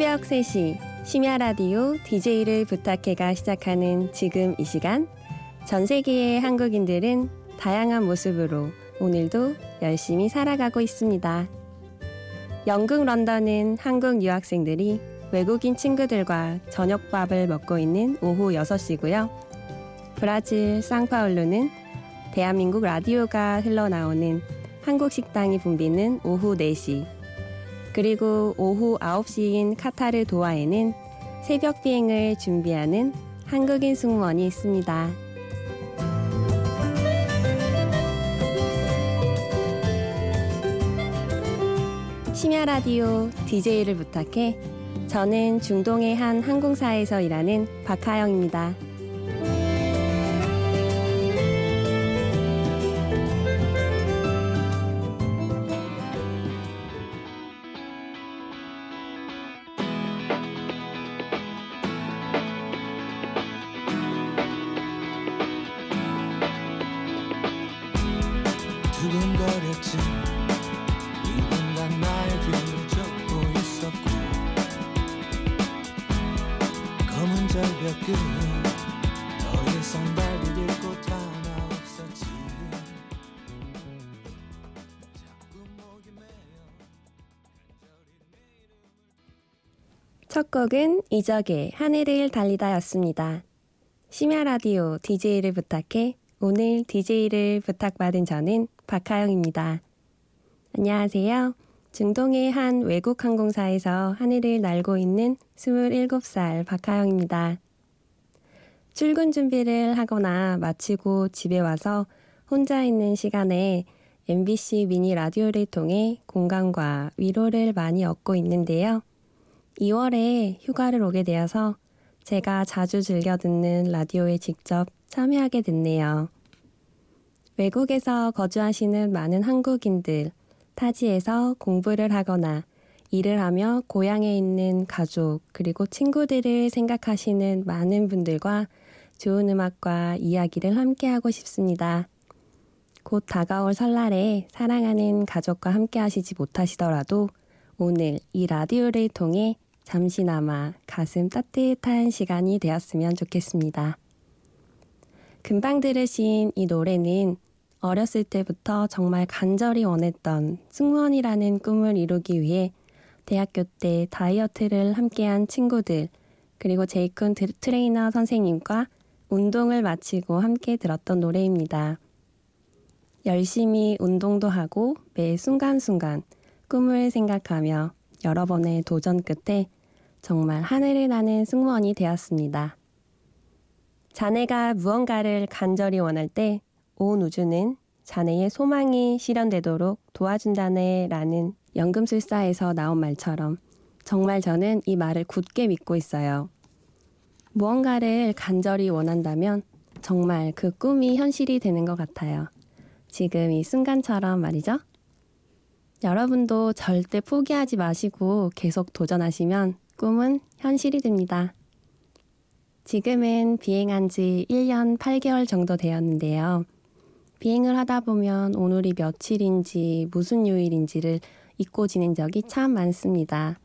새벽 3시 심야 라디오 DJ를 부탁해가 시작하는 지금 이 시간 전 세계의 한국인들은 다양한 모습으로 오늘도 열심히 살아가고 있습니다. 영국 런던은 한국 유학생들이 외국인 친구들과 저녁밥을 먹고 있는 오후 6시고요. 브라질 상파울루는 대한민국 라디오가 흘러나오는 한국 식당이 붐비는 오후 4시. 그리고 오후 9시인 카타르 도하에는 새벽 비행을 준비하는 한국인 승무원이 있습니다. 심야 라디오 DJ를 부탁해 저는 중동의 한 항공사에서 일하는 박하영입니다. 첫 곡은 이적의 하늘을 달리다였습니다. 심야 라디오 DJ를 부탁해 오늘 DJ를 부탁받은 저는 박하영입니다. 안녕하세요. 중동의 한 외국 항공사에서 하늘을 날고 있는 27살 박하영입니다. 출근 준비를 하거나 마치고 집에 와서 혼자 있는 시간에 MBC 미니 라디오를 통해 공감과 위로를 많이 얻고 있는데요. 2월에 휴가를 오게 되어서 제가 자주 즐겨 듣는 라디오에 직접 참여하게 됐네요. 외국에서 거주하시는 많은 한국인들, 타지에서 공부를 하거나 일을 하며 고향에 있는 가족, 그리고 친구들을 생각하시는 많은 분들과 좋은 음악과 이야기를 함께하고 싶습니다. 곧 다가올 설날에 사랑하는 가족과 함께 하시지 못하시더라도 오늘 이 라디오를 통해 잠시나마 가슴 따뜻한 시간이 되었으면 좋겠습니다. 금방 들으신 이 노래는 어렸을 때부터 정말 간절히 원했던 승무원이라는 꿈을 이루기 위해 대학교 때 다이어트를 함께한 친구들, 그리고 제이콘 트레이너 선생님과 운동을 마치고 함께 들었던 노래입니다. 열심히 운동도 하고 매 순간순간 꿈을 생각하며 여러 번의 도전 끝에 정말 하늘을 나는 승무원이 되었습니다. 자네가 무언가를 간절히 원할 때 온 우주는 자네의 소망이 실현되도록 도와준다네 라는 연금술사에서 나온 말처럼 정말 저는 이 말을 굳게 믿고 있어요. 무언가를 간절히 원한다면 정말 그 꿈이 현실이 되는 것 같아요. 지금 이 순간처럼 말이죠. 여러분도 절대 포기하지 마시고 계속 도전하시면 꿈은 현실이 됩니다. 지금은 비행한 지 1년 8개월 정도 되었는데요. 비행을 하다 보면 오늘이 며칠인지 무슨 요일인지를 잊고 지낸 적이 참 많습니다.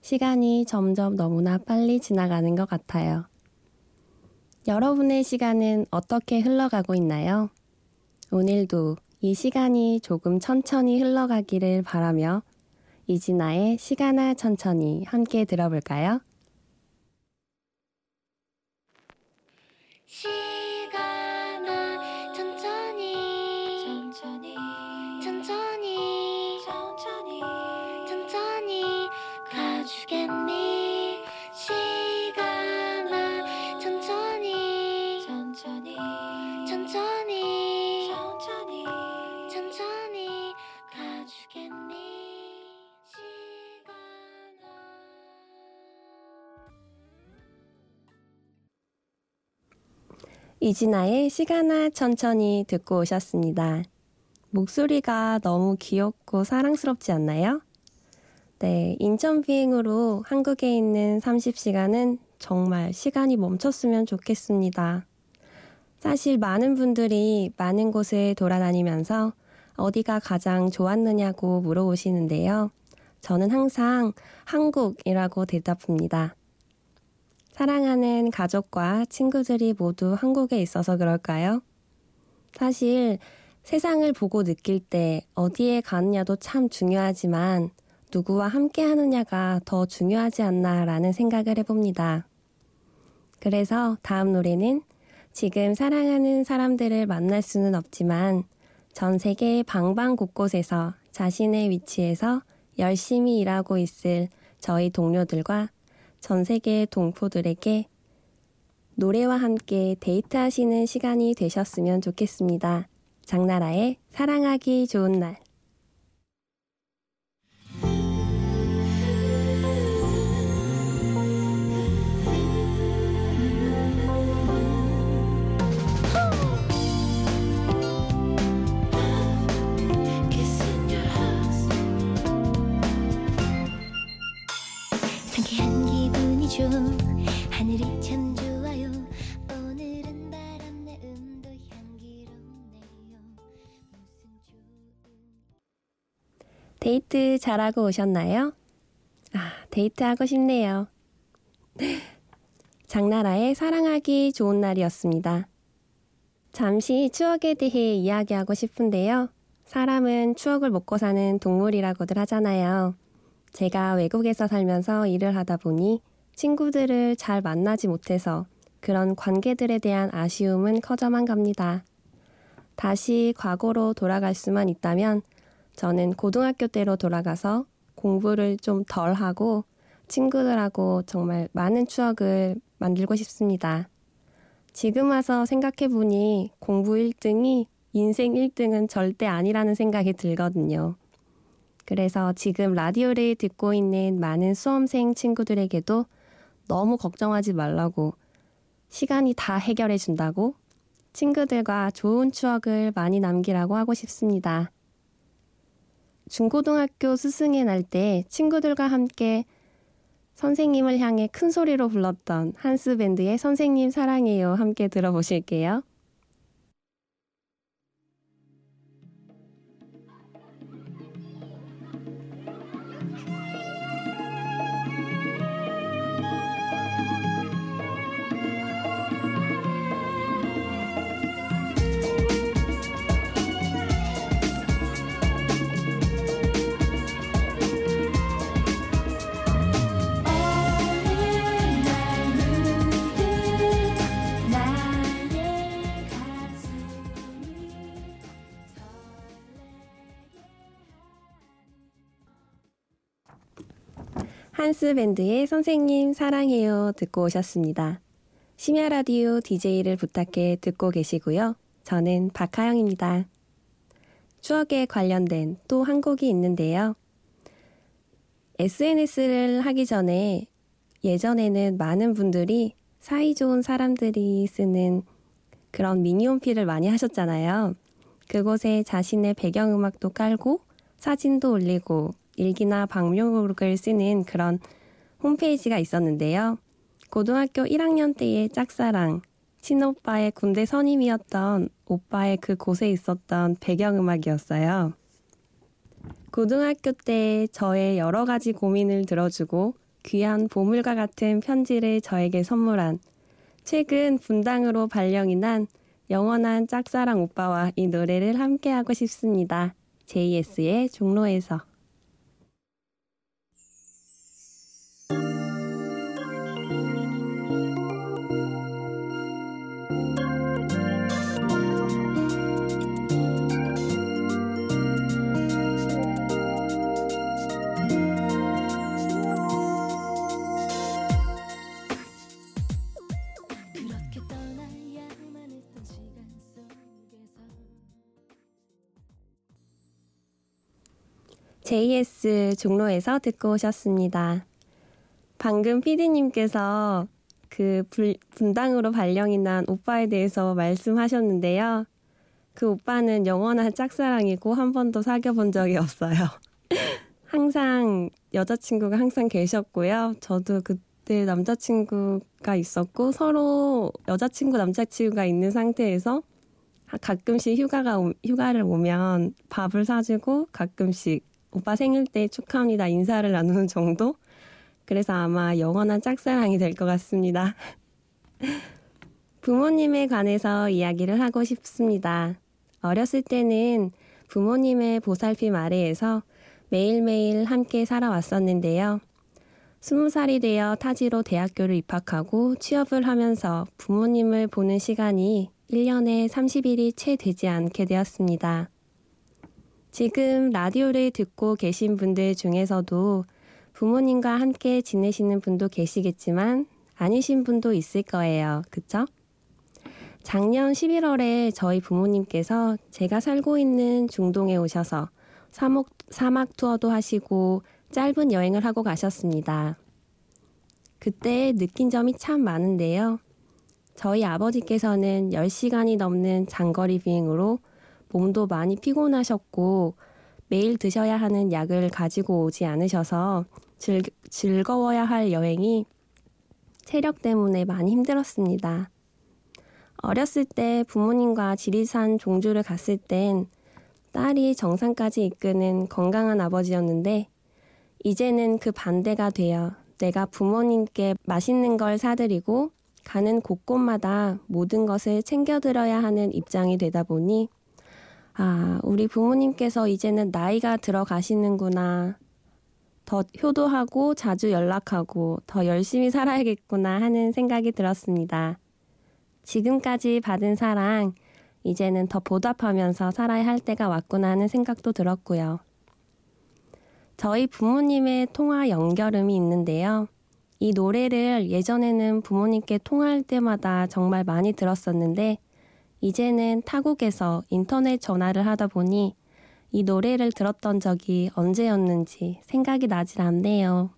시간이 점점 너무나 빨리 지나가는 것 같아요. 여러분의 시간은 어떻게 흘러가고 있나요? 오늘도 이 시간이 조금 천천히 흘러가기를 바라며 이진아의 시간아 천천히 함께 들어볼까요? 이진아의 시간아 천천히 듣고 오셨습니다. 목소리가 너무 귀엽고 사랑스럽지 않나요? 네, 인천 비행으로 한국에 있는 30시간은 정말 시간이 멈췄으면 좋겠습니다. 사실 많은 분들이 많은 곳을 돌아다니면서 어디가 가장 좋았느냐고 물어보시는데요. 저는 항상 한국이라고 대답합니다. 사랑하는 가족과 친구들이 모두 한국에 있어서 그럴까요? 사실 세상을 보고 느낄 때 어디에 가느냐도 참 중요하지만 누구와 함께 하느냐가 더 중요하지 않나라는 생각을 해봅니다. 그래서 다음 노래는 지금 사랑하는 사람들을 만날 수는 없지만 전 세계 방방 곳곳에서 자신의 위치에서 열심히 일하고 있을 저희 동료들과 전 세계 동포들에게 노래와 함께 데이트하시는 시간이 되셨으면 좋겠습니다. 장나라의 사랑하기 좋은 날. 데이트 잘하고 오셨나요? 아, 데이트하고 싶네요. 장나라의 사랑하기 좋은 날이었습니다. 잠시 추억에 대해 이야기하고 싶은데요. 사람은 추억을 먹고 사는 동물이라고들 하잖아요. 제가 외국에서 살면서 일을 하다 보니 친구들을 잘 만나지 못해서 그런 관계들에 대한 아쉬움은 커져만 갑니다. 다시 과거로 돌아갈 수만 있다면 저는 고등학교 때로 돌아가서 공부를 좀 덜 하고 친구들하고 정말 많은 추억을 만들고 싶습니다. 지금 와서 생각해 보니 공부 1등이 인생 1등은 절대 아니라는 생각이 들거든요. 그래서 지금 라디오를 듣고 있는 많은 수험생 친구들에게도 너무 걱정하지 말라고 시간이 다 해결해 준다고 친구들과 좋은 추억을 많이 남기라고 하고 싶습니다. 중고등학교 스승의 날 때 친구들과 함께 선생님을 향해 큰 소리로 불렀던 한스 밴드의 선생님 사랑해요 함께 들어보실게요. 한스 밴드의 선생님 사랑해요 듣고 오셨습니다. 심야 라디오 DJ를 부탁해 듣고 계시고요. 저는 박하영입니다. 추억에 관련된 또 한 곡이 있는데요. SNS를 하기 전에 예전에는 많은 분들이 사이좋은 사람들이 쓰는 그런 미니홈피를 많이 하셨잖아요. 그곳에 자신의 배경음악도 깔고 사진도 올리고 일기나 방명록을 쓰는 그런 홈페이지가 있었는데요. 고등학교 1학년 때의 짝사랑, 친오빠의 군대 선임이었던 오빠의 그 곳에 있었던 배경음악이었어요. 고등학교 때 저의 여러 가지 고민을 들어주고 귀한 보물과 같은 편지를 저에게 선물한 최근 분당으로 발령이 난 영원한 짝사랑 오빠와 이 노래를 함께하고 싶습니다. JS의 종로에서. JS 종로에서 듣고 오셨습니다. 방금 피디님께서 그 불- 분당으로 발령이 난 오빠에 대해서 말씀하셨는데요. 그 오빠는 영원한 짝사랑이고 한 번도 사귀어본 적이 없어요. 항상 여자친구가 항상 계셨고요. 저도 그때 남자친구가 있었고 서로 여자친구 남자친구가 있는 상태에서 가끔씩 휴가가 오- 휴가를 오면 밥을 사주고 가끔씩 오빠 생일 때 축하합니다 인사를 나누는 정도? 그래서 아마 영원한 짝사랑이 될 것 같습니다. 부모님에 관해서 이야기를 하고 싶습니다. 어렸을 때는 부모님의 보살핌 아래에서 매일매일 함께 살아왔었는데요. 스무 살이 되어 타지로 대학교를 입학하고 취업을 하면서 부모님을 보는 시간이 1년에 30일이 채 되지 않게 되었습니다. 지금 라디오를 듣고 계신 분들 중에서도 부모님과 함께 지내시는 분도 계시겠지만 아니신 분도 있을 거예요. 그쵸? 작년 11월에 저희 부모님께서 제가 살고 있는 중동에 오셔서 사목, 사막 투어도 하시고 짧은 여행을 하고 가셨습니다. 그때 느낀 점이 참 많은데요. 저희 아버지께서는 10시간이 넘는 장거리 비행으로 몸도 많이 피곤하셨고 매일 드셔야 하는 약을 가지고 오지 않으셔서 즐, 즐거워야 할 여행이 체력 때문에 많이 힘들었습니다. 어렸을 때 부모님과 지리산 종주를 갔을 땐 딸이 정상까지 이끄는 건강한 아버지였는데 이제는 그 반대가 되어 내가 부모님께 맛있는 걸 사드리고 가는 곳곳마다 모든 것을 챙겨드려야 하는 입장이 되다 보니 아, 우리 부모님께서 이제는 나이가 들어가시는구나. 더 효도하고 자주 연락하고 더 열심히 살아야겠구나 하는 생각이 들었습니다. 지금까지 받은 사랑, 이제는 더 보답하면서 살아야 할 때가 왔구나 하는 생각도 들었고요. 저희 부모님의 통화 연결음이 있는데요. 이 노래를 예전에는 부모님께 통화할 때마다 정말 많이 들었었는데, 이제는 타국에서 인터넷 전화를 하다 보니 이 노래를 들었던 적이 언제였는지 생각이 나질 않네요.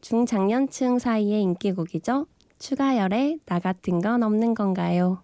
중장년층 사이의 인기곡이죠. 추가열의 나 같은 건 없는 건가요?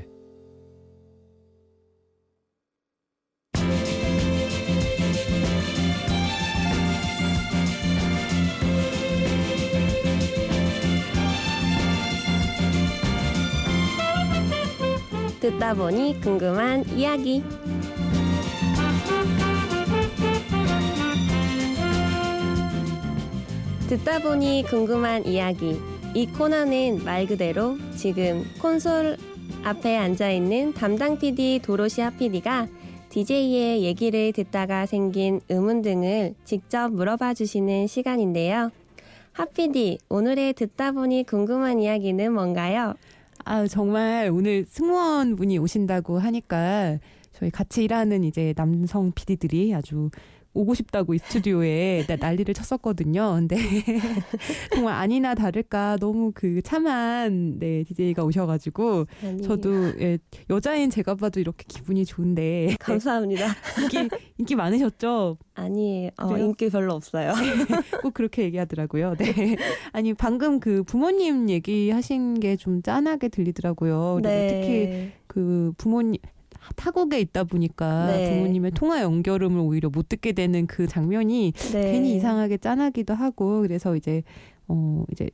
듣다 보니 궁금한 이야기. 듣다 보니 궁금한 이야기. 이 코너는 말 그대로 지금 콘솔 앞에 앉아 있는 담당 PD 도로시아 PD가 DJ의 얘기를 듣다가 생긴 의문 등을 직접 물어봐 주시는 시간인데요. 하 PD, 오늘의 듣다 보니 궁금한 이야기는 뭔가요? 아, 정말 오늘 승무원 분이 오신다고 하니까 저희 같이 일하는 이제 남성 PD들이 아주 오고 싶다고 이 스튜디오에 나- 난리를 쳤었거든요. 근데 정말 아니나 다를까 너무 그 참한 네, DJ가 오셔가지고 아니, 저도 예, 여자인 제가 봐도 이렇게 기분이 좋은데 감사합니다. 인기 인기 많으셨죠? 아니에요. 어? 인기 별로 없어요. 꼭 그렇게 얘기하더라고요. 네. 아니 방금 그 부모님 얘기하신 게 좀 짠하게 들리더라고요. 그리고 특히 그 부모님 타국에 있다 보니까 네. 부모님의 통화 연결음을 오히려 못 듣게 되는 그 장면이 네. 괜히 이상하게 짠하기도 하고 그래서 이제 어 이제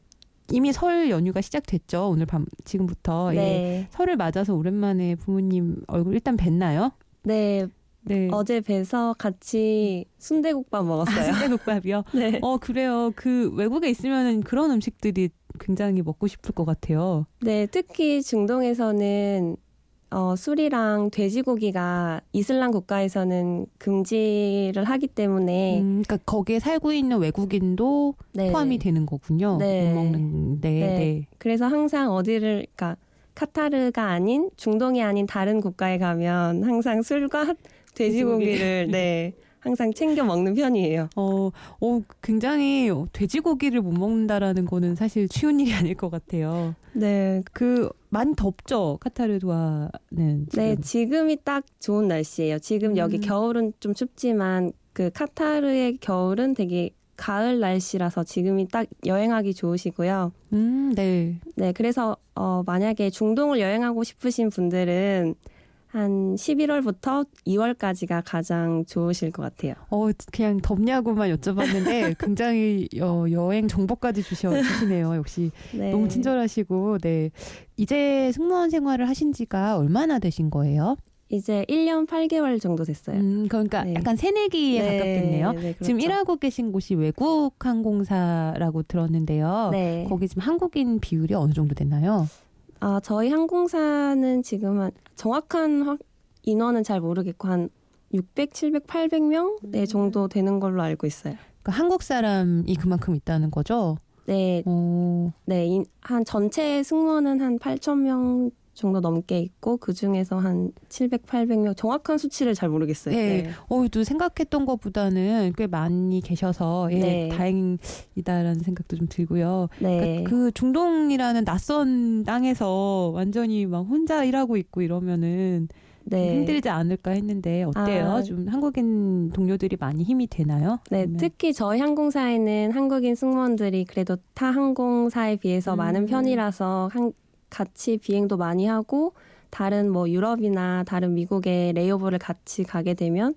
이미 설 연휴가 시작됐죠. 오늘 밤 지금부터 예. 네. 설을 맞아서 오랜만에 부모님 얼굴 일단 뵀나요? 네. 네. 어제 뵈서 같이 순대국밥 먹었어요. 순대국밥이요. 네. 어 그래요. 그 외국에 있으면은 그런 음식들이 굉장히 먹고 싶을 것 같아요. 네, 특히 중동에서는 어, 술이랑 돼지고기가 이슬람 국가에서는 금지를 하기 때문에 음, 그러니까 거기에 살고 있는 외국인도 네. 포함이 되는 거군요. 네. 못 먹는데. 네. 네. 그래서 항상 어디를 그러니까 카타르가 아닌 중동이 아닌 다른 국가에 가면 항상 술과 돼지고기를 네 항상 챙겨 먹는 편이에요. 어, 어, 굉장히 돼지고기를 못 먹는다라는 거는 사실 쉬운 일이 아닐 것 같아요. 네, 그 많이 덥죠 카타르 도하는. 지금. 네 지금이 딱 좋은 날씨예요. 지금 여기 음. 겨울은 좀 춥지만 그 카타르의 겨울은 되게 가을 날씨라서 지금이 딱 여행하기 좋으시고요. 음, 네. 네, 그래서 어, 만약에 중동을 여행하고 싶으신 분들은 한 11월부터 2월까지가 가장 좋으실 것 같아요. 어, 그냥 덥냐고만 여쭤봤는데 굉장히 어, 여행 정보까지 주셔 주시네요. 역시 네. 너무 친절하시고, 네. 이제 승무원 생활을 하신 지가 얼마나 되신 거예요? 이제 1년 8개월 정도 됐어요. 음, 그러니까 네. 약간 새내기에 가깝겠네요. 네, 그렇죠. 지금 일하고 계신 곳이 외국 항공사라고 들었는데요. 네. 거기 지금 한국인 비율이 어느 정도 됐나요? 아, 저희 항공사는 지금 한 정확한 확- 인원은 잘 모르겠고 한 600, 700, 800명 네, 정도 되는 걸로 알고 있어요. 그러니까 한국 사람이 그만큼 있다는 거죠. 네, 어, 네, 인- 한 전체 승무원은 한 8천 명 정도 넘게 있고 그 중에서 한 700, 800명 정확한 수치를 잘 모르겠어요. 네. 어, 또 생각했던 것보다는 꽤 많이 계셔서 예, 네. 다행이다라는 생각도 좀 들고요. 네. 그러니까 그 중동이라는 낯선 땅에서 완전히 막 혼자 일하고 있고 이러면은 네. 힘들지 않을까 했는데 어때요? 아. 좀 한국인 동료들이 많이 힘이 되나요? 네, 아니면- 특히 저희 항공사에는 한국인 승무원들이 그래도 타 항공사에 비해서 음. 많은 편이라서 한- 같이 비행도 많이 하고 다른 뭐 유럽이나 다른 미국의 레이오버를 같이 가게 되면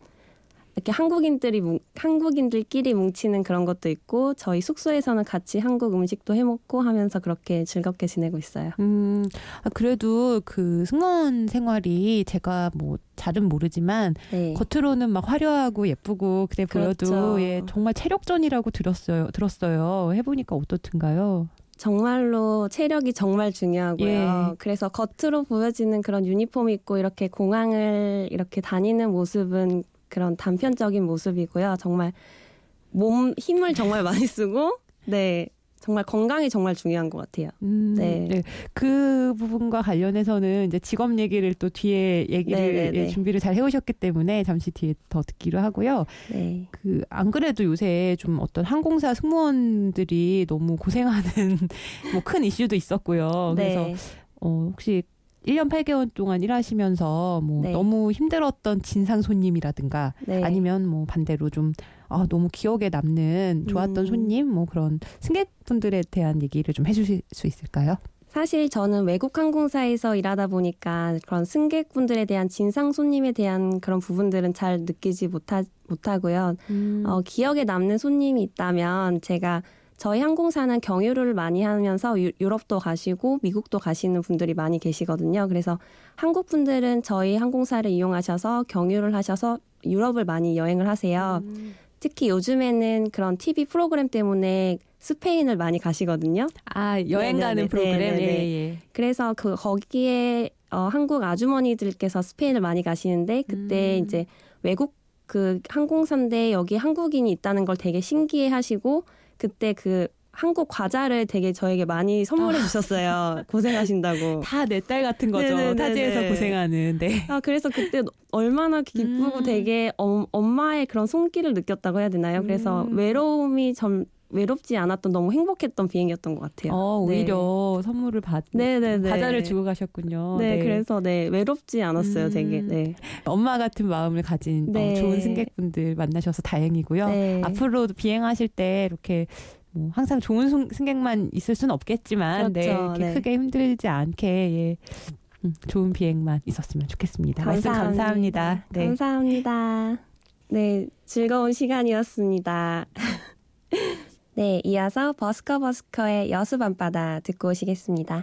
이렇게 한국인들이 뭉- 한국인들끼리 뭉치는 그런 것도 있고 저희 숙소에서는 같이 한국 음식도 해 먹고 하면서 그렇게 즐겁게 지내고 있어요. 음, 아, 그래도 그 승무원 생활이 제가 뭐 잘은 모르지만 네. 겉으로는 막 화려하고 예쁘고 그래 보여도 그렇죠. 예, 정말 체력전이라고 들었어요. 들었어요. 해 보니까 어떻든가요? 정말로 체력이 정말 중요하고요. 예. 그래서 겉으로 보여지는 그런 유니폼 입고 이렇게 공항을 이렇게 다니는 모습은 그런 단편적인 모습이고요. 정말 몸 힘을 정말 많이 쓰고 네 정말 건강이 정말 중요한 것 같아요. 음, 네. 그 부분과 관련해서는 이제 직업 얘기를 또 뒤에 얘기를 네, 네, 예, 네. 준비를 잘 해오셨기 때문에 잠시 뒤에 더 듣기로 하고요. 네. 그 안 그래도 요새 좀 어떤 항공사 승무원들이 너무 고생하는 뭐 큰 이슈도 있었고요. 그래서 네. 어, 혹시 1년 8개월 동안 일하시면서 뭐 네. 너무 힘들었던 진상 손님이라든가 네. 아니면 뭐 반대로 좀 아, 너무 기억에 남는 좋았던 음. 손님 뭐 그런 승객분들에 대한 얘기를 좀 해주실 수 있을까요? 사실 저는 외국 항공사에서 일하다 보니까 그런 승객분들에 대한 진상 손님에 대한 그런 부분들은 잘 느끼지 못하, 못하고요. 음. 어, 기억에 남는 손님이 있다면 제가 저희 항공사는 경유를 많이 하면서 유, 유럽도 가시고 미국도 가시는 분들이 많이 계시거든요. 그래서 한국 분들은 저희 항공사를 이용하셔서 경유를 하셔서 유럽을 많이 여행을 하세요. 음. 특히 요즘에는 그런 TV 프로그램 때문에 스페인을 많이 가시거든요. 아 여행. 가는 프로그램 네네네. 예, 예. 그래서 그 거기에 어, 한국 아주머니들께서 스페인을 많이 가시는데 그때 음. 이제 외국 그 항공사인데 여기 한국인이 있다는 걸 되게 신기해 하시고 그때 그 한국 과자를 되게 저에게 많이 선물해 아. 주셨어요. 고생하신다고. 다 내 딸 같은 거죠. 네네네네. 타지에서 고생하는. 네. 아 그래서 그때 얼마나 기쁘고 음. 되게 엄, 엄마의 그런 손길을 느꼈다고 해야 되나요? 그래서 음. 외로움이 좀 외롭지 않았던 너무 행복했던 비행이었던 것 같아요. 어, 네. 오히려 선물을 받 네네네. 과자를 주고 가셨군요. 네, 그래서 네 외롭지 않았어요, 음. 되게. 네. 엄마 같은 마음을 가진 어, 네. 좋은 승객분들 만나셔서 다행이고요. 네. 앞으로도 비행하실 때 이렇게 뭐 항상 좋은 승- 승객만 있을 수는 없겠지만 네, 그렇죠. 네. 크게 힘들지 않게 예. 음, 좋은 비행만 있었으면 좋겠습니다. 말씀 감사합니다. 네. 감사합니다. 네, 즐거운 시간이었습니다. 네, 이어서 버스커 버스커의 여수 밤바다 듣고 오시겠습니다.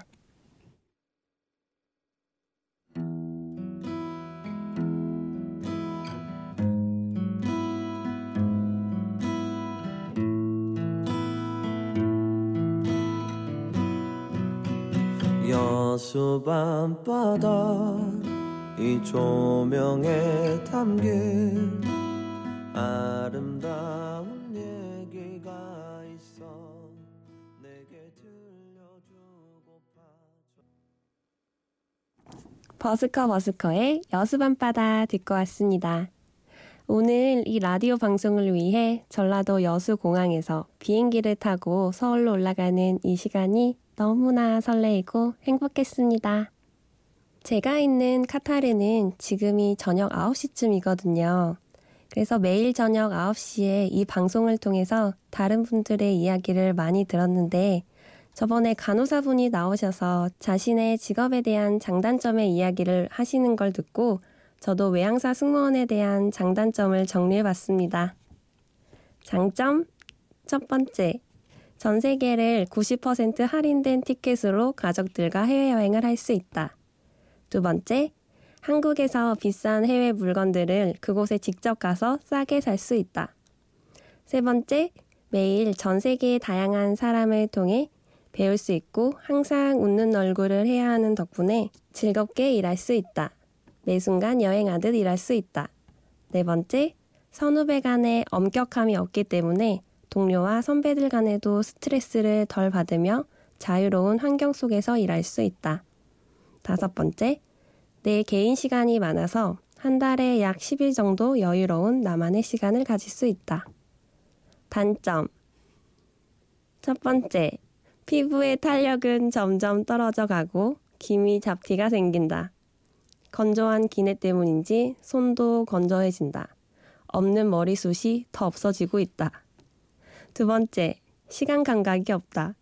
여수 밤바다 이 조명에 담긴 아 버스커 버스커의 여수밤바다 듣고 왔습니다. 오늘 이 라디오 방송을 위해 전라도 여수공항에서 비행기를 타고 서울로 올라가는 이 시간이 너무나 설레이고 행복했습니다. 제가 있는 카타르는 지금이 저녁 9시쯤이거든요. 그래서 매일 저녁 9시에 이 방송을 통해서 다른 분들의 이야기를 많이 들었는데 저번에 간호사분이 나오셔서 자신의 직업에 대한 장단점의 이야기를 하시는 걸 듣고 저도 외항사 승무원에 대한 장단점을 정리해 봤습니다. 장점 첫 번째. 전 세계를 90% 할인된 티켓으로 가족들과 해외여행을 할 수 있다. 두 번째. 한국에서 비싼 해외 물건들을 그곳에 직접 가서 싸게 살 수 있다. 세 번째. 매일 전 세계의 다양한 사람을 통해 배울 수 있고 항상 웃는 얼굴을 해야 하는 덕분에 즐겁게 일할 수 있다. 매 순간 여행하듯 일할 수 있다. 네 번째, 선후배 간의 엄격함이 없기 때문에 동료와 선배들 간에도 스트레스를 덜 받으며 자유로운 환경 속에서 일할 수 있다. 다섯 번째, 내 개인 시간이 많아서 한 달에 약 10일 정도 여유로운 나만의 시간을 가질 수 있다. 단점. 첫 번째, 피부의 탄력은 점점 떨어져 가고 기미 잡티가 생긴다. 건조한 기내 때문인지 손도 건조해진다. 없는 머리숱이 더 없어지고 있다. 두 번째, 시간 감각이 없다.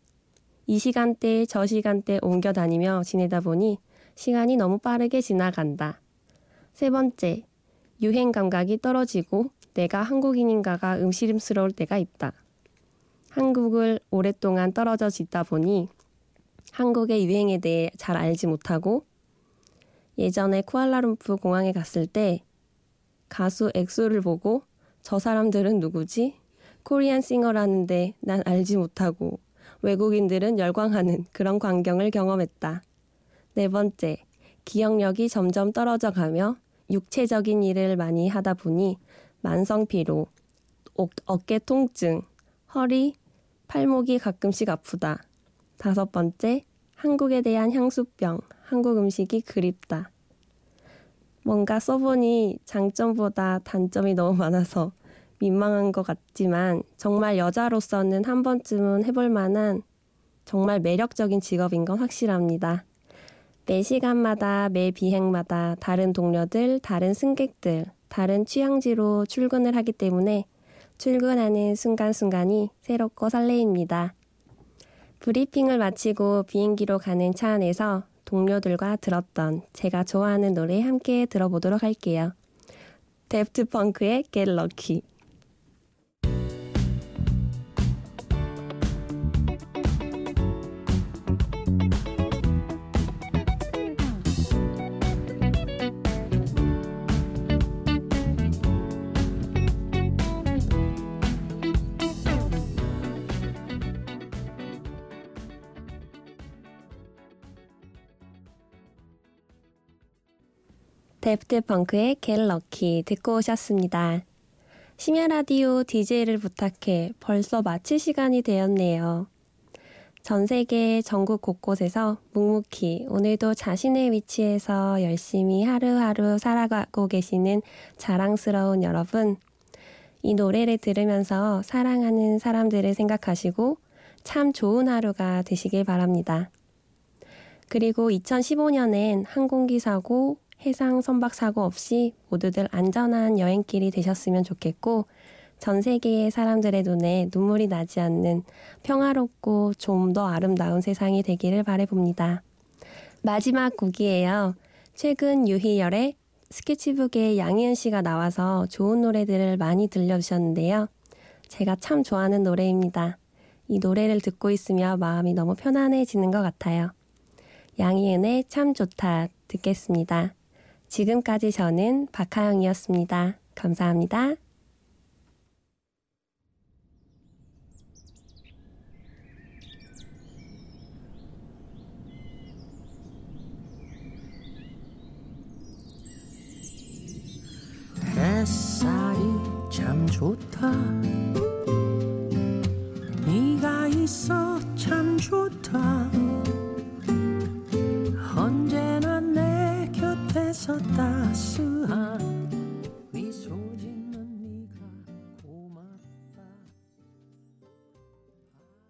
이 시간대, 저 시간대 옮겨 다니며 지내다 보니 시간이 너무 빠르게 지나간다. 세 번째, 유행 감각이 떨어지고 내가 한국인인가가 음시름스러울 때가 있다. 한국을 오랫동안 떨어져 있다 보니 한국의 유행에 대해 잘 알지 못하고 예전에 쿠알라룸푸 공항에 갔을 때 가수 엑소를 보고 저 사람들은 누구지? 코리안 싱어라는데 난 알지 못하고 외국인들은 열광하는 그런 광경을 경험했다. 네 번째, 기억력이 점점 떨어져 가며 육체적인 일을 많이 하다 보니 만성 피로, 어- 어깨 통증, 허리, 팔목이 가끔씩 아프다. 다섯 번째, 한국에 대한 향수병, 한국 음식이 그립다. 뭔가 써보니 장점보다 단점이 너무 많아서 민망한 것 같지만 정말 여자로서는 한 번쯤은 해볼 만한 정말 매력적인 직업인 건 확실합니다. 매 시간마다, 매 비행마다 다른 동료들, 다른 승객들, 다른 취향지로 출근을 하기 때문에 출근하는 순간순간이 새롭고 설레입니다. 브리핑을 마치고 비행기로 가는 차 안에서 동료들과 들었던 제가 좋아하는 노래 함께 들어보도록 할게요. 데프트 펑크의 Get Lucky. 데프트 펑크의 Get 듣고 오셨습니다. 심야 라디오 DJ를 부탁해 벌써 마칠 시간이 되었네요. 전 세계 전국 곳곳에서 묵묵히 오늘도 자신의 위치에서 열심히 하루하루 살아가고 계시는 자랑스러운 여러분. 이 노래를 들으면서 사랑하는 사람들을 생각하시고 참 좋은 하루가 되시길 바랍니다. 그리고 2015년엔 항공기 사고, 해상 선박 사고 없이 모두들 안전한 여행길이 되셨으면 좋겠고, 전 세계의 사람들의 눈에 눈물이 나지 않는 평화롭고 좀 더 아름다운 세상이 되기를 바래봅니다. 마지막 곡이에요. 최근 유희열의 스케치북에 양희은 씨가 나와서 좋은 노래들을 많이 들려주셨는데요. 제가 참 좋아하는 노래입니다. 이 노래를 듣고 있으며 마음이 너무 편안해지는 것 같아요. 양희은의 참 좋다 듣겠습니다. 지금까지 저는 박하영이었습니다. 감사합니다. 햇살이 참 좋다 네가 있어 참 좋다 언제나 ペソ出すは